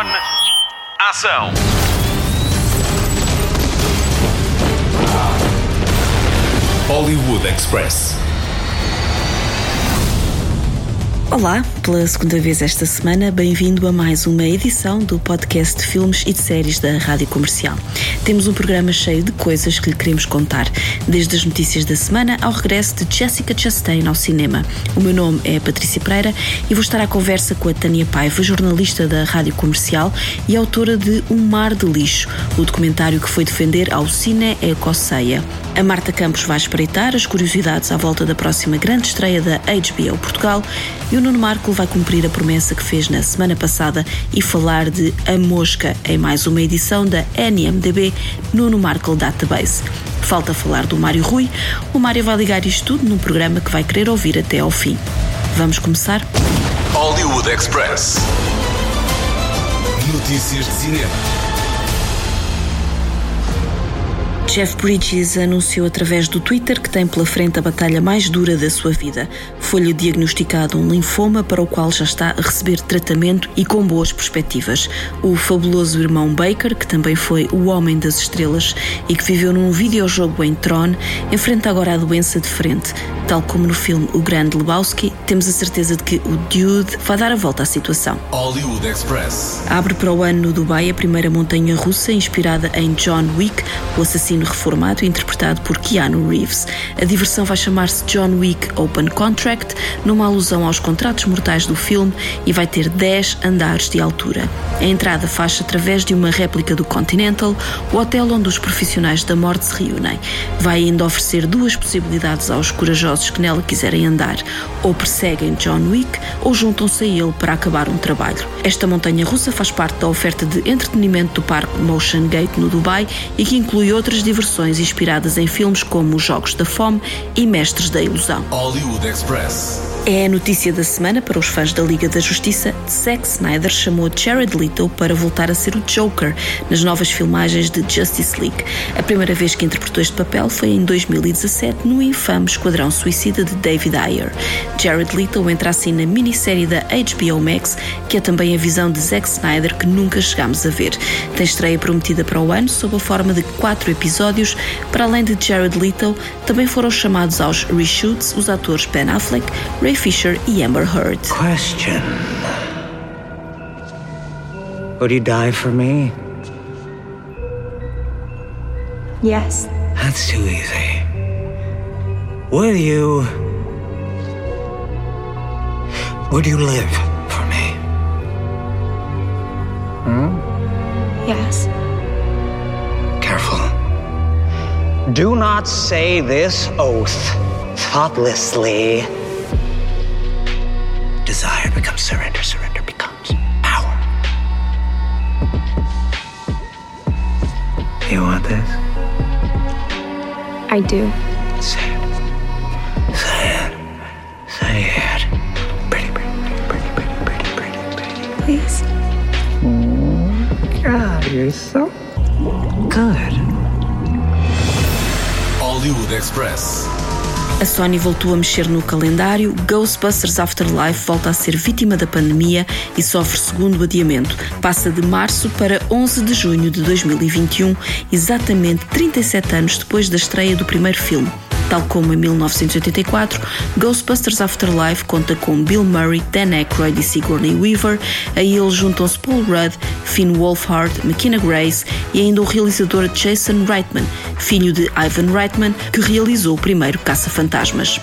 On. Ação. Hollywood Express. Olá, pela segunda vez esta semana, bem-vindo a mais uma edição do podcast de filmes e de séries da Rádio Comercial. Temos um programa cheio de coisas que lhe queremos contar, desde as notícias da semana ao regresso de Jessica Chastain ao cinema. O meu nome é Patrícia Pereira e vou estar à conversa com a Tânia Paiva, jornalista da Rádio Comercial e autora de Um Mar de Lixo, o documentário que foi defender ao Cine Ecoceia. A Marta Campos vai espreitar as curiosidades à volta da próxima grande estreia da HBO Portugal e o Nuno Marco vai cumprir a promessa que fez na semana passada e falar de A Mosca em mais uma edição da NMDB Nuno Marco Database. Falta falar do Mário Rui. O Mário vai ligar isto tudo num programa que vai querer ouvir até ao fim. Vamos começar? Hollywood Express. Notícias de cinema. Jeff Bridges anunciou através do Twitter que tem pela frente a batalha mais dura da sua vida. Foi-lhe diagnosticado um linfoma para o qual já está a receber tratamento e com boas perspectivas. O fabuloso irmão Baker, que também foi o Homem das Estrelas e que viveu num videojogo em Tron, enfrenta agora a doença de frente. Tal como no filme O Grande Lebowski, temos a certeza de que o Dude vai dar a volta à situação. Hollywood Express. Abre para o ano no Dubai a primeira montanha russa inspirada em John Wick, o assassino reformado interpretado por Keanu Reeves. A diversão vai chamar-se John Wick Open Contract, numa alusão aos contratos mortais do filme e vai ter 10 andares de altura. A entrada faz através de uma réplica do Continental, o hotel onde os profissionais da morte se reúnem. Vai ainda oferecer duas possibilidades aos corajosos que nela quiserem andar: ou perseguem John Wick ou juntam-se a ele para acabar um trabalho. Esta montanha russa faz parte da oferta de entretenimento do Parque Motion Gate no Dubai e que inclui outras diversões inspiradas em filmes como Os Jogos da Fome e Mestres da Ilusão. Hollywood Express. É a notícia da semana para os fãs da Liga da Justiça. Zack Snyder chamou Jared Leto para voltar a ser o Joker nas novas filmagens de Justice League. A primeira vez que interpretou este papel foi em 2017 no infame Esquadrão Suicida de David Ayer. Jared Leto entra assim na minissérie da HBO Max, que é também a visão de Zack Snyder que nunca chegámos a ver. Tem estreia prometida para o ano sob a forma de quatro episódios. Para além de Jared Leto, também foram chamados aos reshoots os atores Ben Affleck, Ray Fisher e Amber Heard. Question. Would you die for me? Yes. That's too easy. Would you. Would you live for me? Yes. Do not say this oath thoughtlessly. Desire becomes surrender, surrender becomes power. You want this? I do. Say it. Say it. Say it. Pretty, pretty, pretty, pretty, pretty, pretty, pretty. Please. Mm, God, you're so good. Hollywood Express. A Sony voltou a mexer no calendário. Ghostbusters Afterlife volta a ser vítima da pandemia e sofre segundo adiamento. Passa de março para 11 de junho de 2021, exatamente 37 anos depois da estreia do primeiro filme. Tal como em 1984, Ghostbusters Afterlife conta com Bill Murray, Dan Aykroyd e Sigourney Weaver. A eles juntam-se Paul Rudd, Finn Wolfhard, McKenna Grace e ainda o realizador Jason Reitman, filho de Ivan Reitman, que realizou o primeiro Caça-Fantasmas.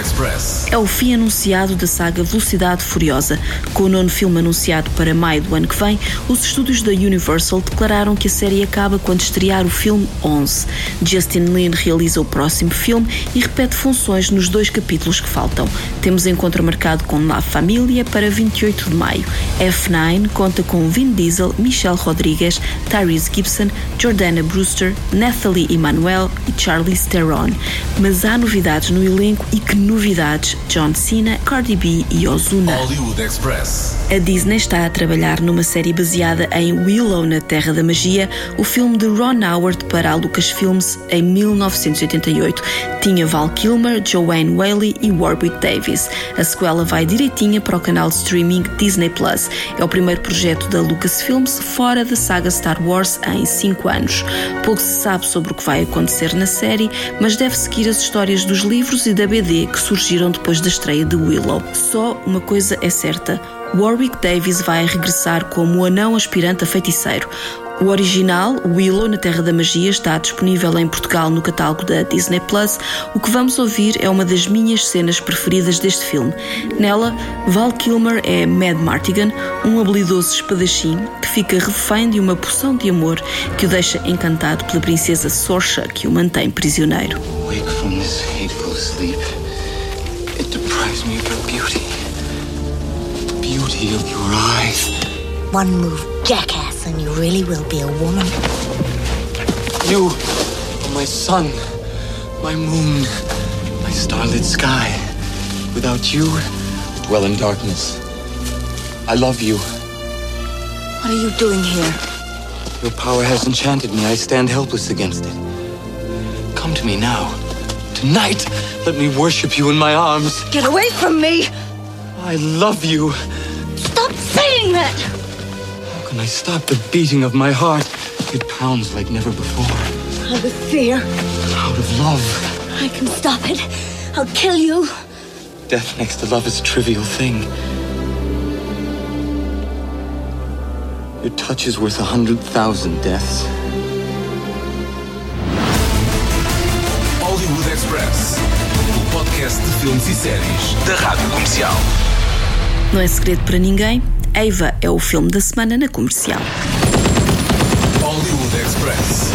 Express. É o fim anunciado da saga Velocidade Furiosa. Com o nono filme anunciado para maio do ano que vem, os estúdios da Universal declararam que a série acaba quando estrear o filme 11. Justin Lin realiza o próximo filme e repete funções nos dois capítulos que faltam. Temos encontro marcado com La Família para 28 de maio. F9 conta com Vin Diesel, Michelle Rodriguez, Tyrese Gibson, Jordana Brewster, Nathalie Emmanuel e Charlize Theron. Mas há novidades no elenco e que novidades: John Cena, Cardi B e Ozuna. Hollywood Express. A Disney está a trabalhar numa série baseada em Willow na Terra da Magia, o filme de Ron Howard para a Lucasfilms em 1988. Tinha Val Kilmer, Joanne Whaley e Warwick Davis. A sequela vai direitinha para o canal de streaming Disney Plus. É o primeiro projeto da Lucasfilms fora da saga Star Wars em cinco anos. Pouco se sabe sobre o que vai acontecer na série, mas deve seguir as histórias dos livros e da BD que surgiram depois da estreia de Willow. Só uma coisa é certa. Warwick Davis vai regressar como o anão aspirante a feiticeiro. O original, Willow na Terra da Magia, está disponível em Portugal no catálogo da Disney Plus. O que vamos ouvir é uma das minhas cenas preferidas deste filme. Nela, Val Kilmer é Mad Martigan, um habilidoso espadachim que fica refém de uma poção de amor que o deixa encantado pela princesa Sorsha, que o mantém prisioneiro. Wake from this. Beauty of your eyes. One move, jackass, and you really will be a woman. You are my sun, my moon, my starlit sky. Without you, I dwell in darkness. I love you. What are you doing here? Your power has enchanted me. I stand helpless against it. Come to me now. Tonight, let me worship you in my arms. Get away from me! I love you. Stop saying that! How can I stop the beating of my heart? It pounds like never before. Out of fear. Out of love. I can stop it. I'll kill you. Death next to love is a trivial thing. Your touch is worth a hundred thousand deaths. Hollywood Express. O podcast de filmes e séries da Rádio Comercial. Não é segredo para ninguém, Eva é o filme da semana na comercial. Hollywood Express.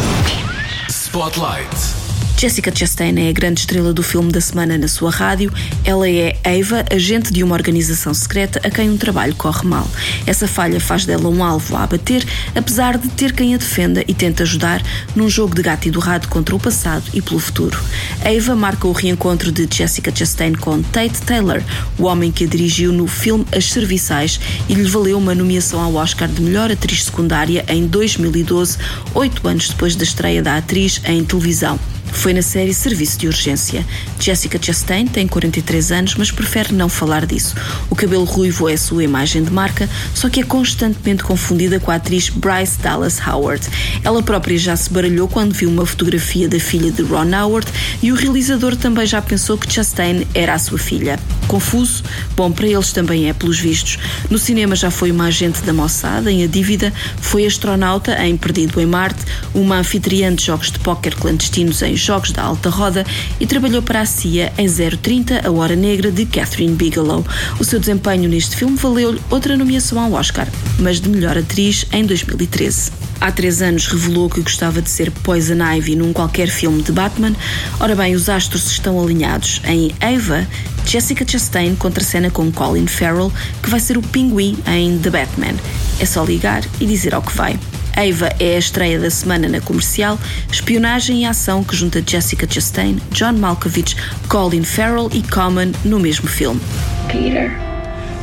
Spotlight. Jessica Chastain é a grande estrela do filme da semana na sua rádio. Ela é Eva, agente de uma organização secreta a quem um trabalho corre mal. Essa falha faz dela um alvo a abater, apesar de ter quem a defenda e tenta ajudar num jogo de gato e do rato contra o passado e pelo futuro. Eva marca o reencontro de Jessica Chastain com Tate Taylor, o homem que a dirigiu no filme As Serviçais e lhe valeu uma nomeação ao Oscar de melhor atriz secundária em 2012, oito anos depois da estreia da atriz em televisão. Foi na série Serviço de Urgência. Jessica Chastain tem 43 anos, mas prefere não falar disso. O cabelo ruivo é a sua imagem de marca, só que é constantemente confundida com a atriz Bryce Dallas Howard. Ela própria já se baralhou quando viu uma fotografia da filha de Ron Howard e o realizador também já pensou que Chastain era a sua filha. Confuso? Bom, para eles também é, pelos vistos. No cinema já foi uma agente da Mossad em A Dívida, foi astronauta em Perdido em Marte, uma anfitriã de jogos de póquer clandestinos em Jogos da Alta Roda e trabalhou para a CIA em 030, A Hora Negra, de Catherine Bigelow. O seu desempenho neste filme valeu-lhe outra nomeação ao Oscar, mas de melhor atriz em 2013. Há três anos revelou que gostava de ser Poison Ivy num qualquer filme de Batman. Ora bem, os astros estão alinhados. Em Ava, Jessica Chastain contracena com Colin Farrell, que vai ser o pinguim em The Batman. É só ligar e dizer ao que vai. Ava é a estreia da semana na comercial, espionagem e ação que junta Jessica Chastain, John Malkovich, Colin Farrell e Common no mesmo filme. Peter,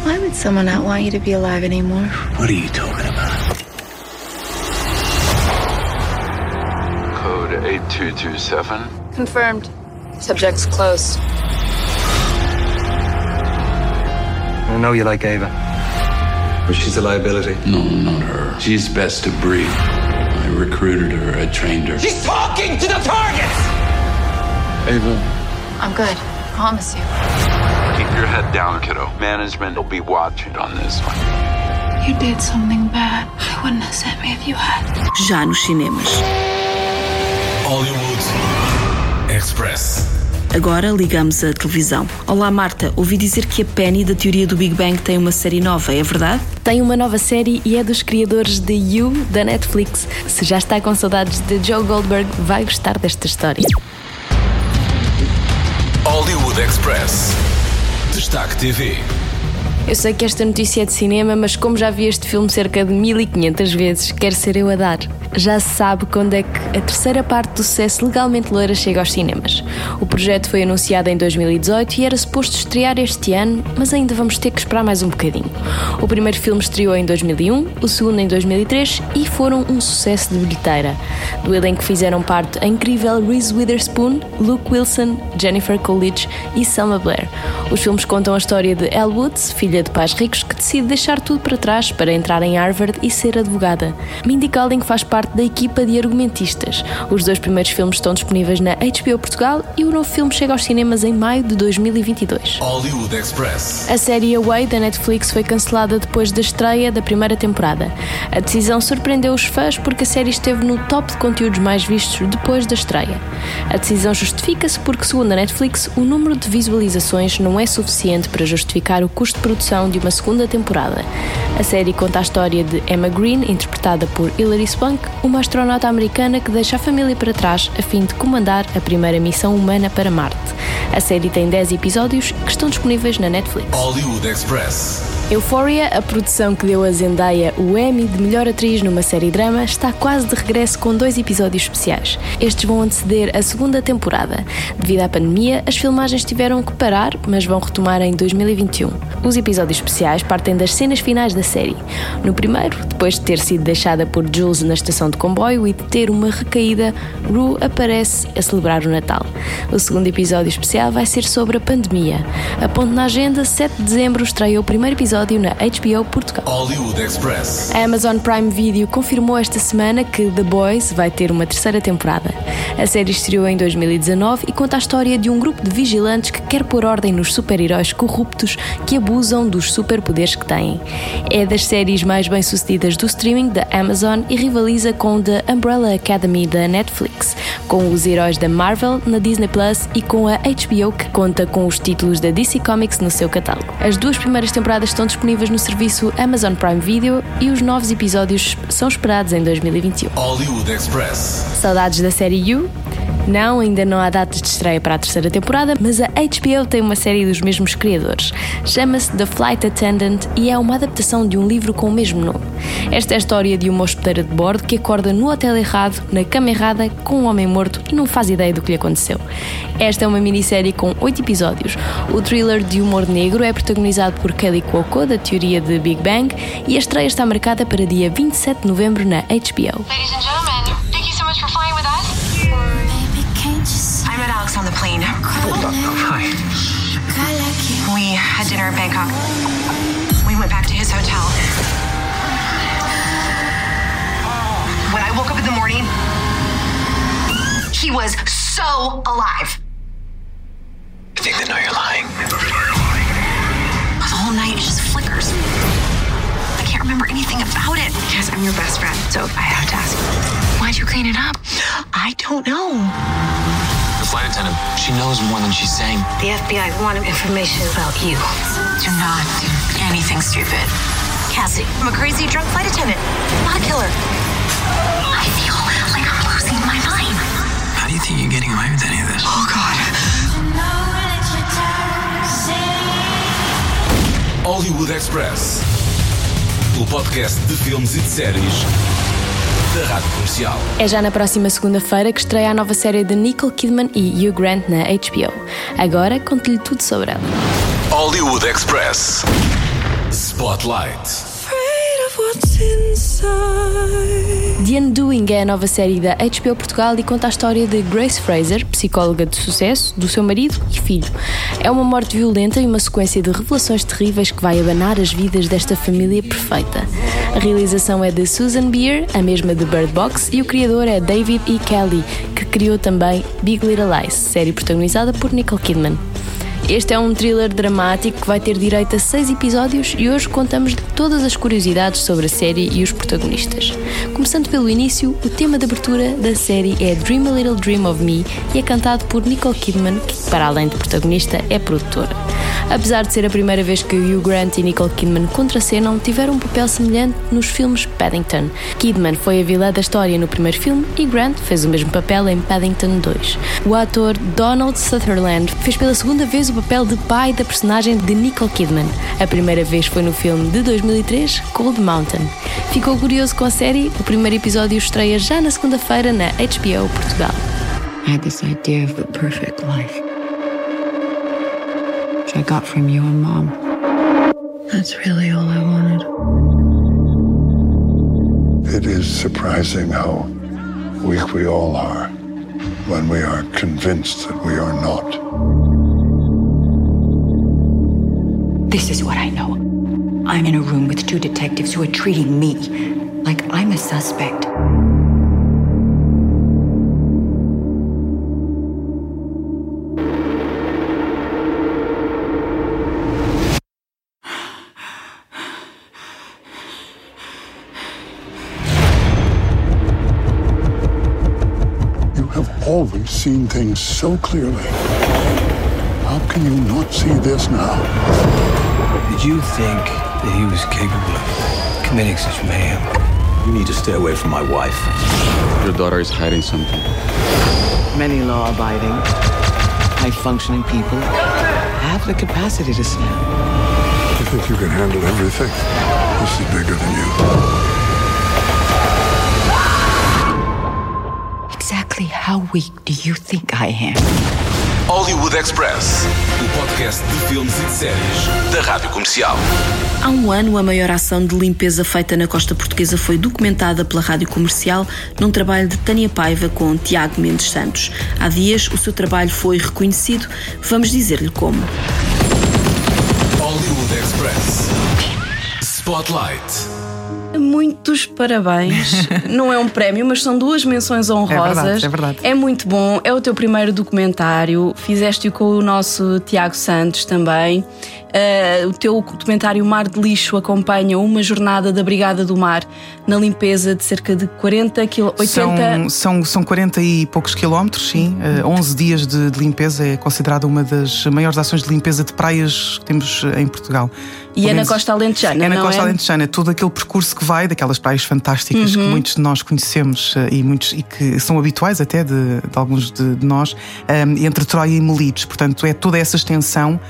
why would someone not want you to be alive anymore? What are you talking about? Code 8227. Confirmed. Subject's close. I know you like Ava. But she's a liability. No, not her. She's best of breed. I recruited her, I trained her. She's talking to the targets! Ava, I'm good. I Promise you. Keep your head down, kiddo. Management will be watching on this one. You did something bad. I wouldn't have sent me if you had. Já nos cinemas. Hollywood Express. Agora ligamos a televisão. Olá Marta, ouvi dizer que a Penny da teoria do Big Bang tem uma série nova, é verdade? Tem uma nova série e é dos criadores de You da Netflix. Se já está com saudades de Joe Goldberg, vai gostar desta história. Hollywood Express. Destaque TV. Eu sei que esta notícia é de cinema, mas como já vi este filme cerca de 1500 vezes, quero ser eu a dar. Já se sabe quando é que a terceira parte do sucesso Legalmente Loira chega aos cinemas. O projeto foi anunciado em 2018 e era suposto estrear este ano, mas ainda vamos ter que esperar mais um bocadinho. O primeiro filme estreou em 2001, o segundo em 2003 e foram um sucesso de bilheteira. Do elenco fizeram parte a incrível Reese Witherspoon, Luke Wilson, Jennifer Coolidge e Selma Blair. Os filmes contam a história de Elle Woods, filha de pais ricos que decide deixar tudo para trás para entrar em Harvard e ser advogada. Mindy Kaling faz parte da equipa de argumentistas. Os dois primeiros filmes estão disponíveis na HBO Portugal e o novo filme chega aos cinemas em maio de 2022. Hollywood Express. A série Away da Netflix foi cancelada depois da estreia da primeira temporada. A decisão surpreendeu os fãs porque a série esteve no top de conteúdos mais vistos depois da estreia. A decisão justifica-se porque, segundo a Netflix, o número de visualizações não é suficiente para justificar o custo de produção de uma segunda temporada. A série conta a história de Emma Green, interpretada por Hilary Swank, uma astronauta americana que deixa a família para trás a fim de comandar a primeira missão humana para Marte. A série tem 10 episódios que estão disponíveis na Netflix. Hollywood Express. Euphoria, a produção que deu a Zendaya o Emmy de melhor atriz numa série drama, está quase de regresso com dois episódios especiais. Estes vão anteceder a segunda temporada. Devido à pandemia, as filmagens tiveram que parar, mas vão retomar em 2021. Os episódios especiais partem das cenas finais da série. No primeiro, depois de ter sido deixada por Jules na estação de comboio e de ter uma recaída, Rue aparece a celebrar o Natal. O segundo episódio especial vai ser sobre a pandemia. A ponto na agenda, 7 de dezembro estreia o primeiro episódio na HBO Portugal. Hollywood Express. A Amazon Prime Video confirmou esta semana que The Boys vai ter uma terceira temporada. A série estreou em 2019 e conta a história de um grupo de vigilantes que quer pôr ordem nos super-heróis corruptos que abusam dos superpoderes que têm. É das séries mais bem-sucedidas do streaming da Amazon e rivaliza com The Umbrella Academy da Netflix, com os heróis da Marvel na Disney Plus e com a HBO que conta com os títulos da DC Comics no seu catálogo. As duas primeiras temporadas estão disponíveis no serviço Amazon Prime Video e os novos episódios são esperados em 2021. Hollywood Express. Saudades da série You? Não, ainda não há datas de estreia para a terceira temporada, mas a HBO tem uma série dos mesmos criadores. Chama-se The Flight Attendant e é uma adaptação de um livro com o mesmo nome. Esta é a história de uma hospedeira de bordo que acorda no hotel errado, na cama errada, com um homem morto e não faz ideia do que lhe aconteceu. Esta é uma minissérie com oito episódios. O thriller de humor negro é protagonizado por Kelly Cuoco, da teoria de Big Bang, e a estreia está marcada para dia 27 de novembro na HBO. On the plane. Hi. We had dinner in Bangkok. We went back to his hotel. When I woke up in the morning, he was so alive. I think they know you're lying. The whole night it just flickers. I can't remember anything about it. Yes, I'm your best friend, so I have to ask. Why'd you clean it up? I don't know. The flight attendant, she knows more than she's saying. The FBI wanted information about you. Do not do anything stupid. Cassie, I'm a crazy drunk flight attendant, not a killer. I feel like I'm losing my mind. How do you think you're getting away with any of this? Oh, God. Hollywood Express. O podcast de filmes e de séries da Rádio Comercial. É já na próxima segunda-feira que estreia a nova série de Nicole Kidman e Hugh Grant na HBO. Agora conto-lhe tudo sobre ela. Hollywood Express. Spotlight. The Undoing é a nova série da HBO Portugal e conta a história de Grace Fraser, psicóloga de sucesso, do seu marido e filho. É uma morte violenta e uma sequência de revelações terríveis que vai abanar as vidas desta família perfeita. A realização é de Susan Beer, a mesma de Bird Box, e o criador é David E. Kelly, que criou também Big Little Lies, série protagonizada por Nicole Kidman. Este é um thriller dramático que vai ter direito a seis episódios e hoje contamos todas as curiosidades sobre a série e os protagonistas. Começando pelo início, o tema de abertura da série é Dream a Little Dream of Me e é cantado por Nicole Kidman, que, para além de protagonista, é produtora. Apesar de ser a primeira vez que Hugh Grant e Nicole Kidman contracenam, tiveram um papel semelhante nos filmes Paddington. Kidman foi a vilã da história no primeiro filme e Grant fez o mesmo papel em Paddington 2. O ator Donald Sutherland fez pela segunda vez o papel de pai da personagem de Nicole Kidman. A primeira vez foi no filme de 2003, Cold Mountain. Ficou curioso com a série? O primeiro episódio estreia já na segunda-feira na HBO Portugal. I had this idea of the perfect life. Which I got from you and Mom. That's really all I wanted. It is surprising how weak we all are when we are convinced that we are not. This is what I know. I'm in a room with two detectives who are treating me like I'm a suspect. Always seen things so clearly. How can you not see this now? Did you think that he was capable of committing such mayhem? You need to stay away from my wife. Your daughter is hiding something. Many law abiding, high functioning people have the capacity to sin. You think you can handle everything? This is bigger than you. Exactly how weak do you think I am? Hollywood Express, o podcast de filmes e de séries da Rádio Comercial. Há um ano, a maior ação de limpeza feita na costa portuguesa foi documentada pela Rádio Comercial num trabalho de Tânia Paiva com Tiago Mendes Santos. Há dias, o seu trabalho foi reconhecido. Vamos dizer-lhe como. Hollywood Express. Spotlight. Muitos parabéns. Não é um prémio, mas são duas menções honrosas. É verdade, é verdade. É muito bom. É o teu primeiro documentário. Fizeste-o com o nosso Tiago Santos também. Uh, o teu documentário Mar de Lixo acompanha uma jornada da Brigada do Mar na limpeza de cerca de 40 km. 80... São, são, são 40 e poucos quilómetros, sim. Uh, 11 dias de, de limpeza. É considerada uma das maiores ações de limpeza de praias que temos em Portugal. E é na Costa Alentejana, É na Costa é? Alentejana. Todo aquele percurso que vai daquelas praias fantásticas Uhum. que muitos de nós conhecemos uh, e, muitos, e que são habituais até de, de alguns de, de nós, um, entre Troia e Melides. Portanto, é toda essa extensão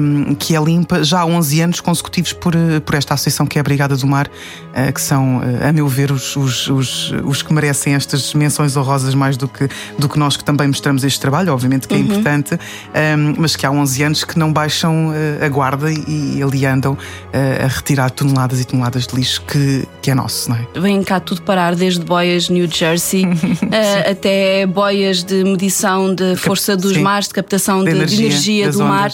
um, que é limpa já há 11 anos consecutivos por, por esta associação que é a Brigada do Mar, uh, que são, uh, a meu ver, os, os, os, os que merecem estas menções honrosas mais do que, do que nós que também mostramos este trabalho, obviamente que é Uhum. importante, um, mas que há 11 anos que não baixam uh, a guarda e, e ali andam uh, a retirar toneladas e toneladas de lixo que, que é nosso, não é? Vem cá tudo parar, desde boias New Jersey eh, até boias de medição de força dos sim. mares, de captação de, de energia, energia do mar.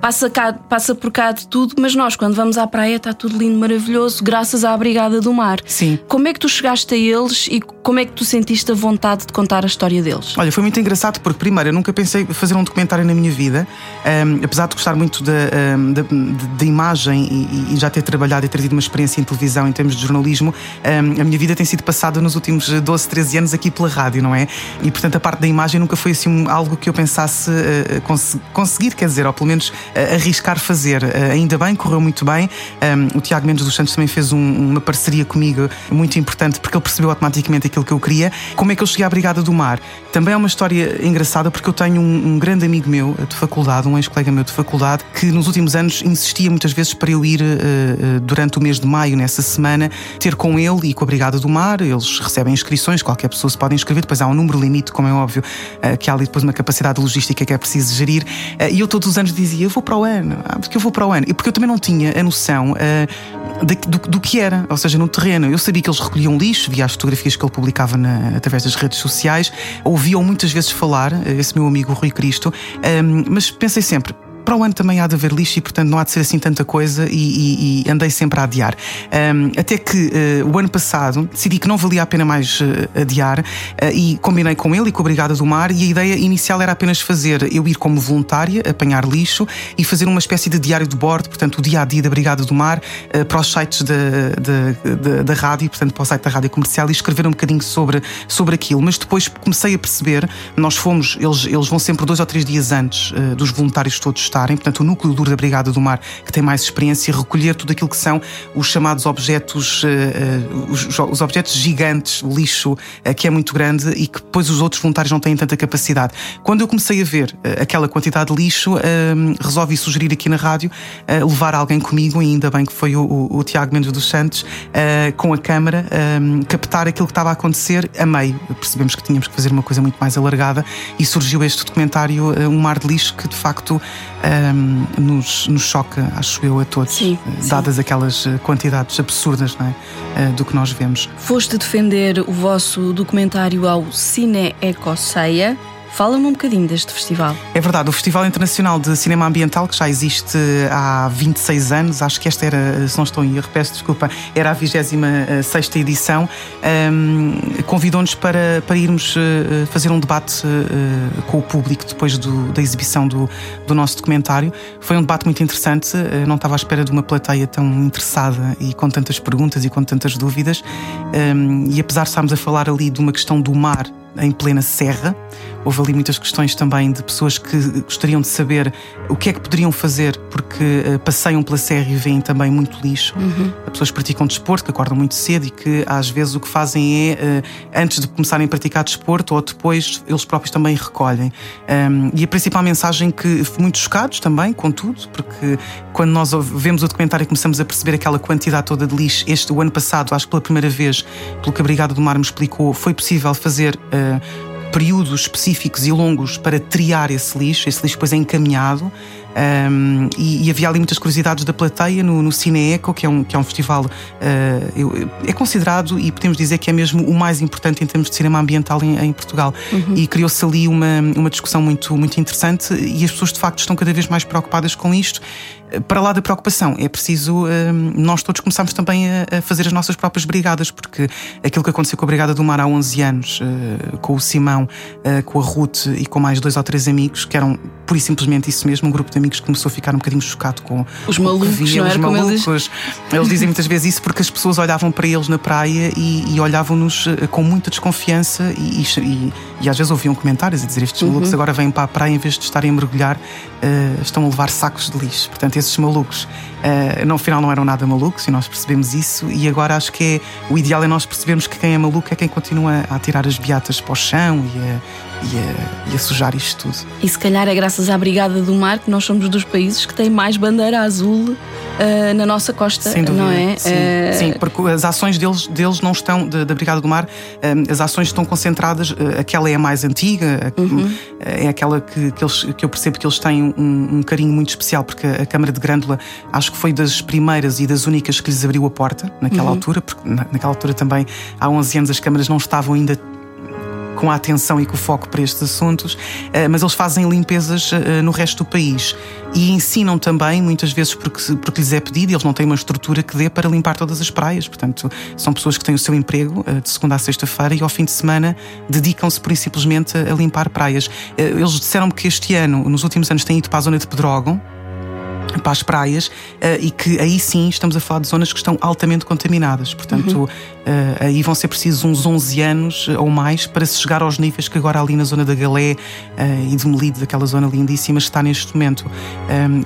Passa, cá, passa por cá de tudo, mas nós, quando vamos à praia, está tudo lindo, maravilhoso, graças à Brigada do Mar. Sim. Como é que tu chegaste a eles e como é que tu sentiste a vontade de contar a história deles? Olha, foi muito engraçado porque, primeiro, eu nunca pensei fazer um documentário na minha vida, um, apesar de gostar muito da, da, da imagem e, e já ter trabalhado e ter tido uma experiência em televisão em termos de jornalismo, um, a minha vida tem sido passada nos últimos 12, 13 anos aqui pela rádio, não é? E, portanto, a parte da imagem nunca foi assim algo que eu pensasse uh, cons- conseguir, quer dizer, ou pelo menos arriscar fazer. Ainda bem, correu muito bem. O Tiago Mendes dos Santos também fez um- uma parceria comigo muito importante porque ele percebeu automaticamente aquilo que eu queria. Como é que eu cheguei à Brigada do Mar? Também é uma história engraçada porque eu tenho um, grande amigo meu de faculdade, um ex-colega meu de faculdade, que nos últimos anos insistia muitas vezes para eu ir uh, uh, durante o mês de maio, nessa semana, ter com ele e com a Brigada do Mar. Eles recebem inscrições, qualquer pessoa se pode inscrever, depois há um número limite, como é óbvio, uh, que há ali depois uma capacidade logística que é preciso gerir. E eu todos os anos dizia: vou para o ano, ah, porque eu vou para o ano. E porque eu também não tinha a noção uh, de- do, do que era, ou seja, no terreno. Eu sabia que eles recolhiam lixo, via as fotografias que ele publicava na- através das redes sociais, ouviam muitas vezes falar, uh, esse meu amigo Rui Cristo, um, mas pensei sempre. Para o ano também há de haver lixo e, portanto, não há de ser assim tanta coisa e, e- e andei sempre a adiar. Um, até que uh, o ano passado decidi que não valia a pena mais uh, adiar uh, e combinei com ele e com a Brigada do Mar. E a ideia inicial era apenas fazer eu ir como voluntária, apanhar lixo e fazer uma espécie de diário de bordo, portanto, o dia a dia da Brigada do Mar, para os sites da, da, da, rádio, portanto, para o site da rádio comercial e escrever um bocadinho sobre, sobre aquilo. Mas depois comecei a perceber, nós fomos, eles, eles vão sempre dois ou três dias antes dos voluntários todos estarem portanto, o núcleo duro da Brigada do Mar, que tem mais experiência, recolher tudo aquilo que são os chamados objetos, os, os objetos gigantes, o lixo, que é muito grande e que depois os outros voluntários não têm tanta capacidade. Quando eu comecei a ver aquela quantidade de lixo, resolvi sugerir aqui na rádio levar alguém comigo, e ainda bem que foi o, o, o Tiago Mendes dos Santos, com a câmara, captar aquilo que estava a acontecer a meio. Percebemos que tínhamos que fazer uma coisa muito mais alargada e surgiu este documentário, Um Mar de Lixo, que de facto nos, nos choca, acho eu, a todos, sim, dadas sim. aquelas quantidades absurdas é? do que nós vemos. Foste defender o vosso documentário ao Cine Ecoceia. Fala-me um bocadinho deste festival. É verdade, o Festival Internacional de Cinema Ambiental, que já existe há 26 anos, acho que esta era, se não estou em erro, peço desculpa, era a 26 edição, um, convidou-nos para, para irmos fazer um debate com o público depois do, da exibição do, do nosso documentário. Foi um debate muito interessante, não estava à espera de uma plateia tão interessada e com tantas perguntas e com tantas dúvidas. Um, e apesar de estarmos a falar ali de uma questão do mar em plena serra. Houve ali muitas questões também de pessoas que gostariam de saber o que é que poderiam fazer, porque uh, passeiam pela serra e veem também muito lixo. Uhum. Pessoas que praticam desporto, que acordam muito cedo e que às vezes o que fazem é, uh, antes de começarem a praticar desporto ou depois, eles próprios também recolhem. Um, e a principal mensagem que fui muito chocados também, com tudo, porque quando nós vemos o documentário e começamos a perceber aquela quantidade toda de lixo, este o ano passado, acho que pela primeira vez, pelo que a Brigada do Mar me explicou, foi possível fazer. Períodos específicos e longos para triar esse lixo, esse lixo depois é encaminhado. Um, e, e, havia ali muitas curiosidades da plateia no, no Cine Eco, que é um, que é um festival, uh, eu, é considerado e podemos dizer que é mesmo o mais importante em termos de cinema ambiental em, em Portugal. Uhum. E criou-se ali uma, uma discussão muito, muito interessante e as pessoas de facto estão cada vez mais preocupadas com isto. Para lá da preocupação, é preciso um, nós todos começarmos também a, fazer as nossas próprias brigadas, porque aquilo que aconteceu com a Brigada do Mar há 11 anos, uh, com o Simão, uh, com a Ruth e com mais dois ou três amigos, que eram pura e simplesmente isso mesmo, um grupo de amigos que começou a ficar um bocadinho chocado com os malucos, via, os malucos. Eles... eles... dizem muitas vezes isso porque as pessoas olhavam para eles na praia e, e olhavam-nos com muita desconfiança e, e, e, às vezes ouviam comentários a dizer estes Uhum. malucos agora vêm para a praia em vez de estarem a mergulhar, estão a levar sacos de lixo. Portanto, esses malucos uh, no final não eram nada malucos e nós percebemos isso e agora acho que é o ideal é nós percebermos que quem é maluco é quem continua a tirar as beatas para o chão e a, e a, e a sujar isto tudo. E se calhar é graças à Brigada do Mar que nós somos dos países que têm mais bandeira azul uh, na nossa costa, Sem dúvida. não é? Sim, uh... sim, porque as ações deles, deles não estão, da, da Brigada do Mar, um, as ações estão concentradas, uh, aquela é a mais antiga, uhum. é aquela que, que, eles, que eu percebo que eles têm um, um, carinho muito especial, porque a Câmara de Grândola acho que foi das primeiras e das únicas que lhes abriu a porta naquela Uhum. altura, porque na, naquela altura também, há 11 anos, as câmaras não estavam ainda com a atenção e com o foco para estes assuntos, mas eles fazem limpezas no resto do país e ensinam também, muitas vezes porque, porque lhes é pedido, eles não têm uma estrutura que dê para limpar todas as praias, portanto, são pessoas que têm o seu emprego de segunda a sexta-feira e ao fim de semana dedicam-se por simplesmente a limpar praias. Eles disseram-me que este ano, nos últimos anos, têm ido para a zona de Pedrógão para as praias uh, e que aí sim estamos a falar de zonas que estão altamente contaminadas. Portanto, Uhum. uh, aí vão ser precisos uns 11 anos ou mais para se chegar aos níveis que agora ali na zona da Galé uh, e de Melide, daquela zona lindíssima, está neste momento.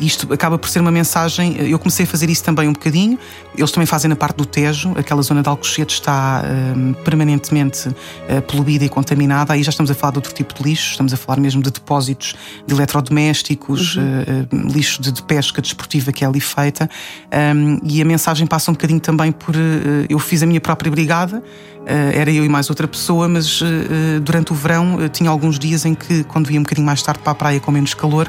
Isto acaba por ser uma mensagem. Eu comecei a fazer isso também um bocadinho. Eles também fazem na parte do Tejo, aquela zona de Alcochete está permanentemente poluída e contaminada. Aí já estamos a falar de outro tipo de lixo, estamos a falar mesmo de depósitos de eletrodomésticos, Uhum. lixo de, de pesca desportiva que é ali feita. Um, e a mensagem passa um bocadinho também por. Uh, eu fiz a minha própria brigada, uh, era eu e mais outra pessoa, mas uh, durante o verão tinha alguns dias em que, quando ia um bocadinho mais tarde para a praia com menos calor,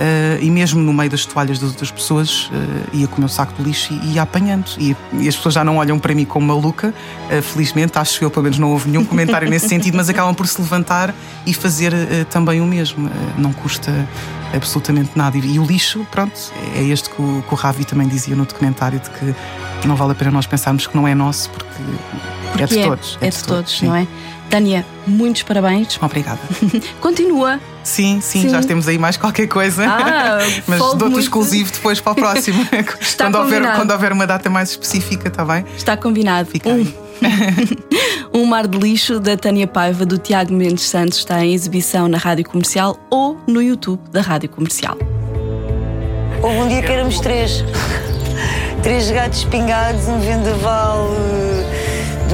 Uh, e mesmo no meio das toalhas das outras pessoas, uh, ia com o meu saco de lixo e ia apanhando. E, e, as pessoas já não olham para mim como maluca, uh, felizmente, acho que eu pelo menos não houve nenhum comentário nesse sentido, mas acabam por se levantar e fazer também o mesmo. não custa absolutamente nada. E, e, o lixo, pronto, é este que o, que o Ravi também dizia no documentário, de que não vale a pena nós pensarmos que não é nosso, porque, porque é de todos. É, de, de todos, todos não é? Tânia, muitos parabéns. Obrigada. Continua. Sim, sim, sim, já temos aí mais qualquer coisa. Ah, Mas dou-te muito... exclusivo depois para o próximo. Está quando, combinado. houver, quando houver uma data mais específica, está bem? Está combinado. Fica um. um Mar de Lixo da Tânia Paiva, do Tiago Mendes Santos, está em exibição na Rádio Comercial ou no YouTube da Rádio Comercial. Houve um dia que éramos três. Três gatos espingados, um vendaval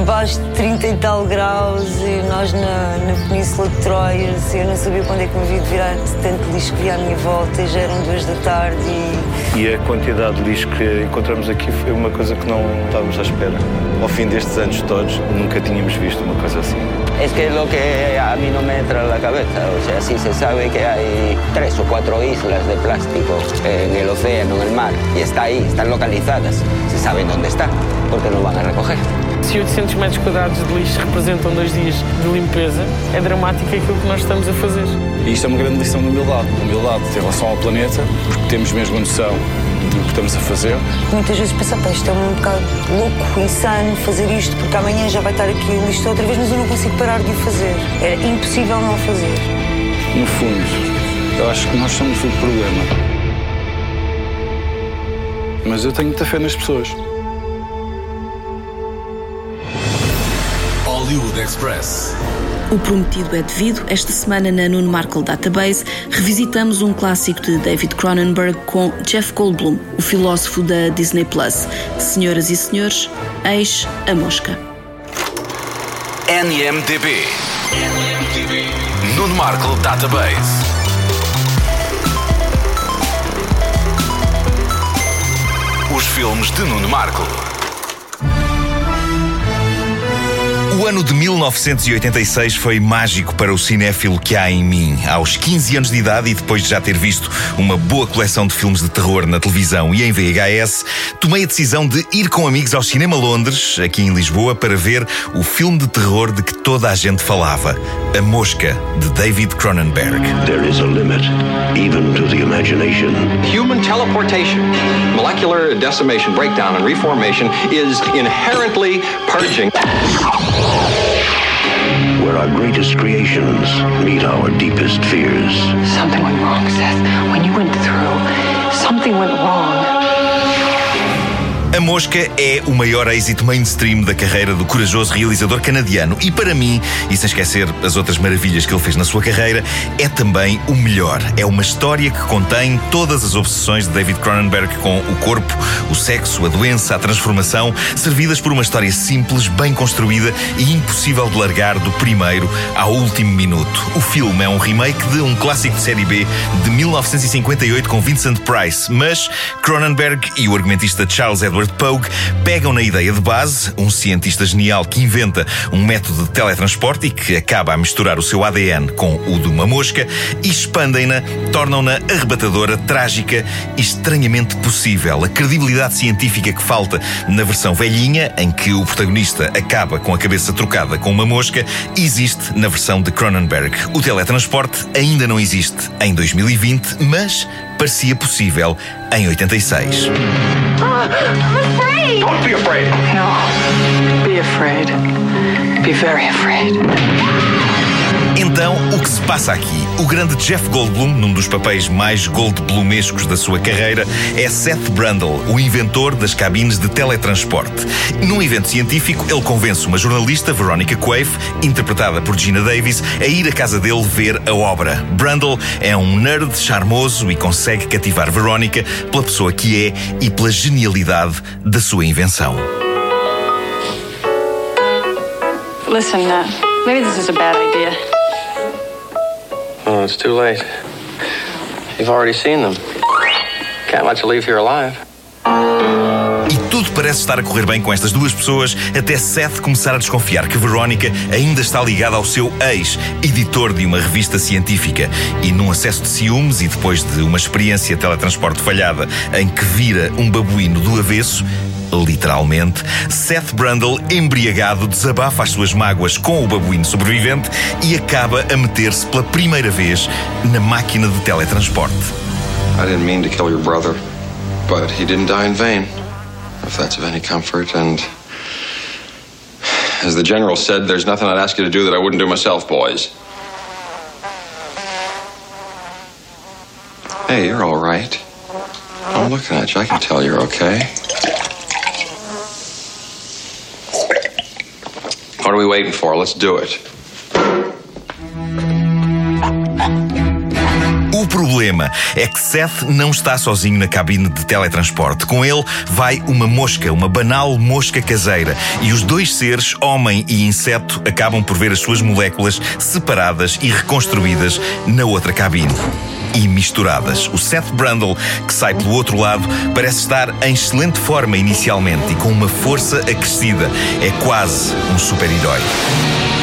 debaixo de 30 e tal graus e nós na, na Península de Troia. Assim, eu não sabia quando é que me havia de virar tanto lixo que via à minha volta e já eram duas da tarde e E a quantidade de lixo que encontramos aqui foi uma coisa que não estávamos à espera. Ao fim destes anos todos, nunca tínhamos visto uma coisa assim. Es que lo que a mí no me entra en la cabeza. O sea, sí se sabe que hay tres o cuatro islas de plástico océano, en el mar, y está ahí, están localizadas. Se sabe dónde está, porque no van a recoger. Se 800 metros quadrados de lixo representam dois dias de limpeza, é dramático aquilo que nós estamos a fazer. E isto é uma grande lição de humildade. Humildade em relação ao planeta, porque temos mesmo a noção do que estamos a fazer. muitas vezes pensa, pá, isto é um bocado louco, insano fazer isto, porque amanhã já vai estar aqui o lixo outra vez, mas eu não consigo parar de o fazer. Era impossível não fazer. No fundo, eu acho que nós somos o problema. Mas eu tenho muita fé nas pessoas. Hollywood Express. O prometido é devido. Esta semana na Nuno Markle Database revisitamos um clássico de David Cronenberg com Jeff Goldblum, o filósofo da Disney Plus. Senhoras e senhores, eis a mosca. NMDB. Nuno Markle Database. Os filmes de Nuno Markle. O ano de 1986 foi mágico para o cinéfilo que há em mim. Aos 15 anos de idade e depois de já ter visto uma boa coleção de filmes de terror na televisão e em VHS, tomei a decisão de ir com amigos ao Cinema Londres, aqui em Lisboa, para ver o filme de terror de que toda a gente falava: A Mosca, de David Cronenberg. There is a limit, even to the imagination. Human teleportation, molecular decimation, breakdown, and reformation is inherently purging. Where our greatest creations meet our deepest fears. Something went wrong, Seth. When you went through, something went wrong. A Mosca é o maior êxito mainstream da carreira do corajoso realizador canadiano e, para mim, e sem esquecer as outras maravilhas que ele fez na sua carreira, é também o melhor. É uma história que contém todas as obsessões de David Cronenberg com o corpo, o sexo, a doença, a transformação, servidas por uma história simples, bem construída e impossível de largar do primeiro ao último minuto. O filme é um remake de um clássico de série B de 1958 com Vincent Price, mas Cronenberg e o argumentista Charles Edward Pogue pegam na ideia de base, um cientista genial que inventa um método de teletransporte e que acaba a misturar o seu ADN com o de uma mosca e expandem-na, tornam-na arrebatadora, trágica e estranhamente possível. A credibilidade científica que falta na versão velhinha, em que o protagonista acaba com a cabeça trocada com uma mosca, existe na versão de Cronenberg. O teletransporte ainda não existe em 2020, mas parecia possível em 86. I'm afraid. Don't be afraid. No. Be afraid. Be very afraid. Então, o que se passa aqui? O grande Jeff Goldblum, num dos papéis mais Goldblumescos da sua carreira, é Seth Brundle, o inventor das cabines de teletransporte. Num evento científico, ele convence uma jornalista, Veronica Quaife, interpretada por Gina Davis, a ir à casa dele ver a obra. Brundle é um nerd charmoso e consegue cativar Veronica pela pessoa que é e pela genialidade da sua invenção. Listen, uh, maybe this is a bad idea. Oh, it's too late. You've already seen them. Can't let you leave here alive. Parece estar a correr bem com estas duas pessoas, até Seth começar a desconfiar que Verónica ainda está ligada ao seu ex, editor de uma revista científica. E num acesso de ciúmes e depois de uma experiência de teletransporte falhada em que vira um babuíno do avesso, literalmente, Seth Brundle, embriagado, desabafa as suas mágoas com o babuíno sobrevivente e acaba a meter-se pela primeira vez na máquina de teletransporte. I didn't mean to kill your brother, but he didn't die in vain, if that's of any comfort. And as the general said, there's nothing I'd ask you to do that I wouldn't do myself, boys. Hey, you're all right. Oh, I'm looking at you. I can tell you're okay. What are we waiting for? Let's do it. Problema é que Seth não está sozinho na cabine de teletransporte. Com ele vai uma mosca, uma banal mosca caseira. E os dois seres, homem e inseto, acabam por ver as suas moléculas separadas e reconstruídas na outra cabine e misturadas. O Seth Brundle, que sai pelo outro lado, parece estar em excelente forma inicialmente e com uma força acrescida. É quase um super-herói.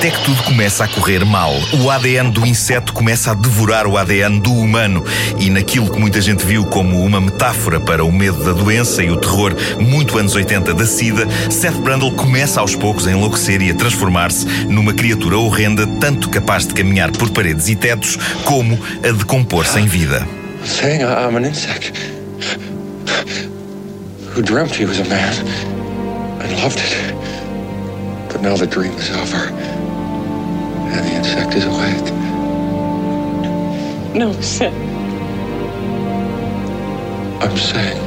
Até que tudo começa a correr mal. O ADN do inseto começa a devorar o ADN do humano. E naquilo que muita gente viu como uma metáfora para o medo da doença e o terror muito anos 80 da SIDA, Seth Brundle começa aos poucos a enlouquecer e a transformar-se numa criatura horrenda, tanto capaz de caminhar por paredes e tetos, como a decompor-se em vida. Saying I'm an who dreamt he was a man and loved it. But now the dream is over and the insect is awake. No, Seth. I'm saying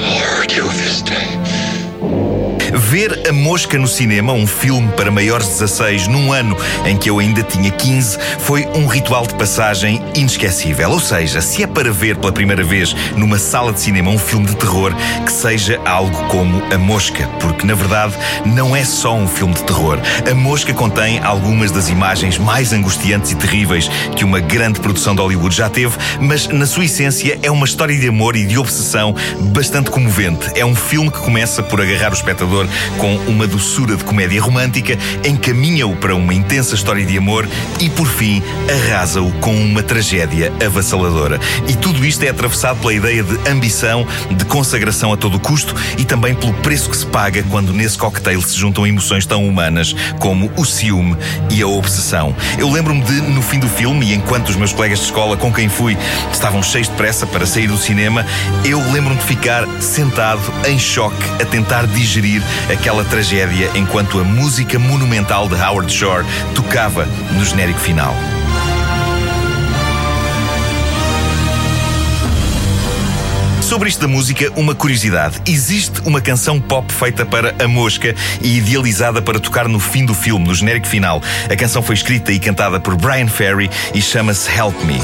I'll hurt you this day. Ver A Mosca no cinema, um filme para maiores de 16, num ano em que eu ainda tinha 15, foi um ritual de passagem inesquecível. Ou seja, se é para ver pela primeira vez numa sala de cinema um filme de terror, que seja algo como A Mosca, porque na verdade não é só um filme de terror. A Mosca contém algumas das imagens mais angustiantes e terríveis que uma grande produção de Hollywood já teve, mas na sua essência é uma história de amor e de obsessão bastante comovente. É um filme que começa por agarrar o espectador com uma doçura de comédia romântica, encaminha-o para uma intensa história de amor e, por fim, arrasa-o com uma tragédia avassaladora. E tudo isto é atravessado pela ideia de ambição, de consagração a todo custo e também pelo preço que se paga quando nesse cocktail se juntam emoções tão humanas como o ciúme e a obsessão. Eu lembro-me de, no fim do filme, e enquanto os meus colegas de escola com quem fui estavam cheios de pressa para sair do cinema, eu lembro-me de ficar sentado em choque a tentar digerir aquela tragédia enquanto a música monumental de Howard Shore tocava no genérico final. Sobre isto da música, uma curiosidade. Existe uma canção pop feita para a mosca e idealizada para tocar no fim do filme, no genérico final. A canção foi escrita e cantada por Brian Ferry e chama-se Help Me.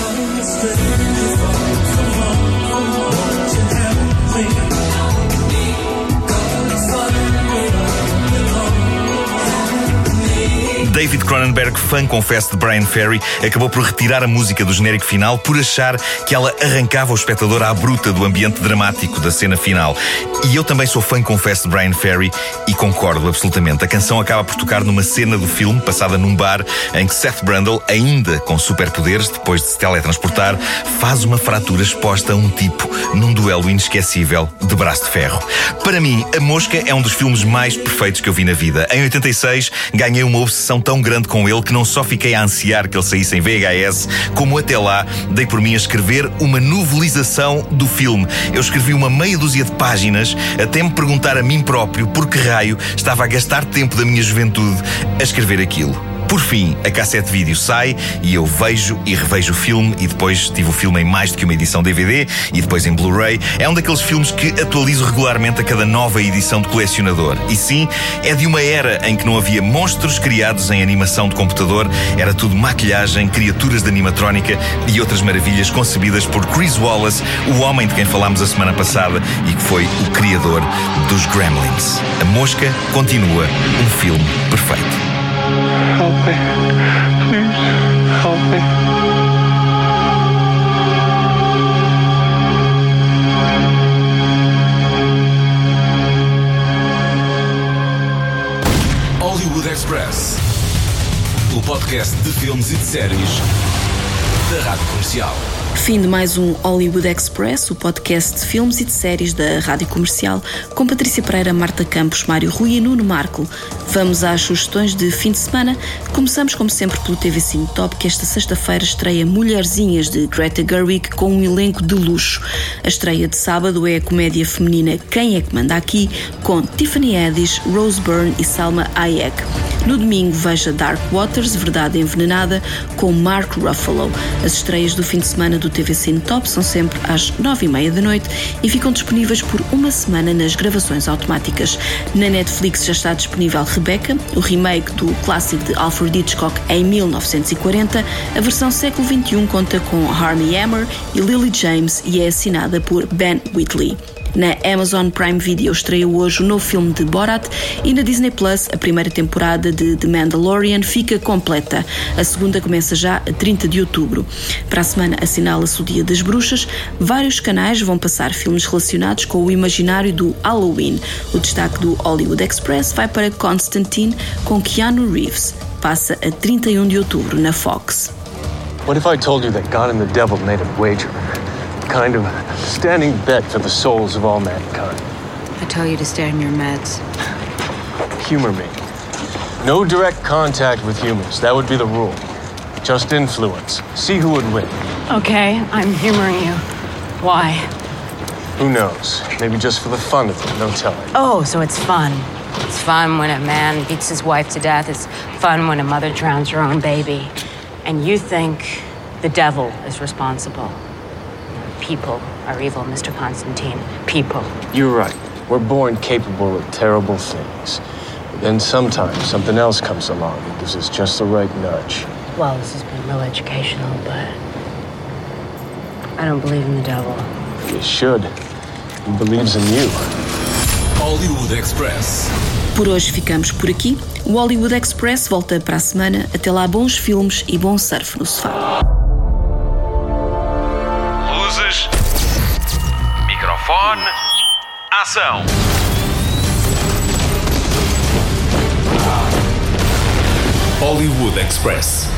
David Cronenberg, fã confesso de Brian Ferry, acabou por retirar a música do genérico final por achar que ela arrancava o espectador à bruta do ambiente dramático da cena final. E eu também sou fã confesso de Brian Ferry e concordo absolutamente. A canção acaba por tocar numa cena do filme, passada num bar, em que Seth Brundle, ainda com superpoderes, depois de se teletransportar, faz uma fratura exposta a um tipo num duelo inesquecível de braço de ferro. Para mim, A Mosca é um dos filmes mais perfeitos que eu vi na vida. Em 86, ganhei uma obsessão tão grande com ele que não só fiquei a ansiar que ele saísse em VHS, como até lá dei por mim a escrever uma novelização do filme. Eu escrevi uma meia dúzia de páginas até me perguntar a mim próprio por que raio estava a gastar tempo da minha juventude a escrever aquilo. Por fim, a cassete vídeo sai e eu vejo e revejo o filme e depois tive o filme em mais do que uma edição DVD e depois em Blu-ray. É um daqueles filmes que atualizo regularmente a cada nova edição de colecionador. E sim, é de uma era em que não havia monstros criados em animação de computador, era tudo maquilhagem, criaturas de animatrónica e outras maravilhas concebidas por Chris Wallace, o homem de quem falámos a semana passada e que foi o criador dos Gremlins. A Mosca continua um filme perfeito. Help. Hollywood Express. O podcast de filmes e de séries da Rádio Comercial. Fim de mais um Hollywood Express, o podcast de filmes e de séries da Rádio Comercial, com Patrícia Pereira, Marta Campos, Mário Rui e Nuno Marco. Vamos às sugestões de fim de semana. Começamos, como sempre, pelo TV Cine Top, que esta sexta-feira estreia Mulherzinhas de Greta Gerwig com um elenco de luxo. A estreia de sábado é a comédia feminina Quem é que manda aqui, com Tiffany Haddish, Rose Byrne e Salma Hayek. No domingo, veja Dark Waters, Verdade Envenenada, com Mark Ruffalo. As estreias do fim de semana do TV Cine Top são sempre às nove e meia da noite e ficam disponíveis por uma semana nas gravações automáticas. Na Netflix já está disponível Rebecca, o remake do clássico de Alfred Hitchcock em 1940. A versão século XXI conta com Harmony Hammer e Lily James e é assinada por Ben Whitley. Na Amazon Prime Video estreia hoje o novo filme de Borat e na Disney Plus a primeira temporada de The Mandalorian fica completa. A segunda começa já a 30 de outubro. Para a semana assinala-se o Dia das Bruxas. Vários canais vão passar filmes relacionados com o imaginário do Halloween. O destaque do Hollywood Express vai para Constantine com Keanu Reeves. Passa a 31 de outubro na Fox. What if I told you that God and the devil made a wager? Kind of standing bet for the souls of all mankind. I tell you to stay on your meds. Humor me. No direct contact with humans. That would be the rule. Just influence. See who would win. Okay, I'm humoring you. Why? Who knows? Maybe just for the fun of it. No telling. Oh, so it's fun. It's fun when a man beats his wife to death. It's fun when a mother drowns her own baby. And you think the devil is responsible. People are evil, Mr. Constantine. People. You're right. We're born capable of terrible things. But then sometimes something else comes along and gives us just the right nudge. Well, this has been real educational, but I don't believe in the devil. You should. He believes in you. Hollywood Express. Por hoje ficamos por aqui. O Hollywood Express volta para a semana. Até lá, bons filmes e bom surf no sofá. Microfone. Ação. Hollywood Express.